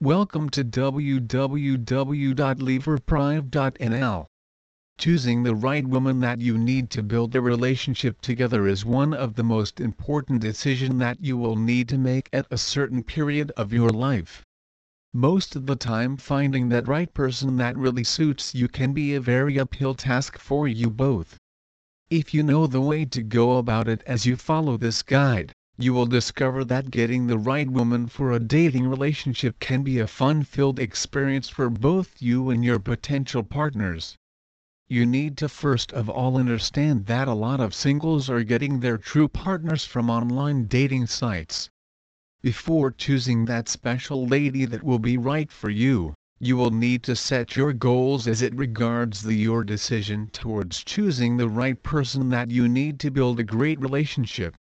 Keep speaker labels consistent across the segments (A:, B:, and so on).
A: Welcome to www.lieverprive.nl. Choosing the right woman that you need to build a relationship together is one of the most important decisions that you will need to make at a certain period of your life. Most of the time finding that right person that really suits you can be a very uphill task for you both. If you know the way to go about it as you follow this guide, you will discover that getting the right woman for a dating relationship can be a fun-filled experience for both you and your potential partners. You need to first of all understand that a lot of singles are getting their true partners from online dating sites. Before choosing that special lady that will be right for you, you will need to set your goals as it regards the your decision towards choosing the right person that you need to build a great relationship.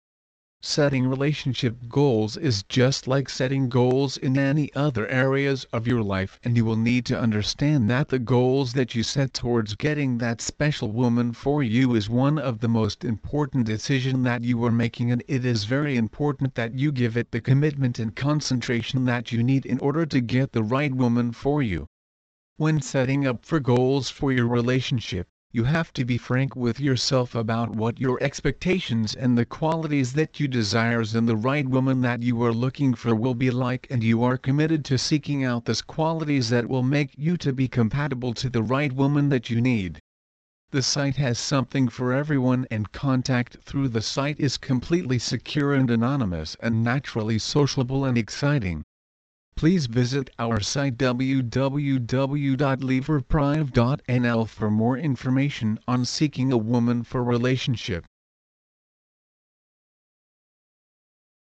A: Setting relationship goals is just like setting goals in any other areas of your life and you will need to understand that the goals that you set towards getting that special woman for you is one of the most important decision that you are making and it is very important that you give it the commitment and concentration that you need in order to get the right woman for you. When setting up for goals for your relationship, you have to be frank with yourself about what your expectations and the qualities that you desires in the right woman that you are looking for will be like and you are committed to seeking out those qualities that will make you to be compatible to the right woman that you need. The site has something for everyone and contact through the site is completely secure and anonymous and naturally sociable and exciting. Please visit our site www.lieverprive.nl for more information on seeking a woman for relationship.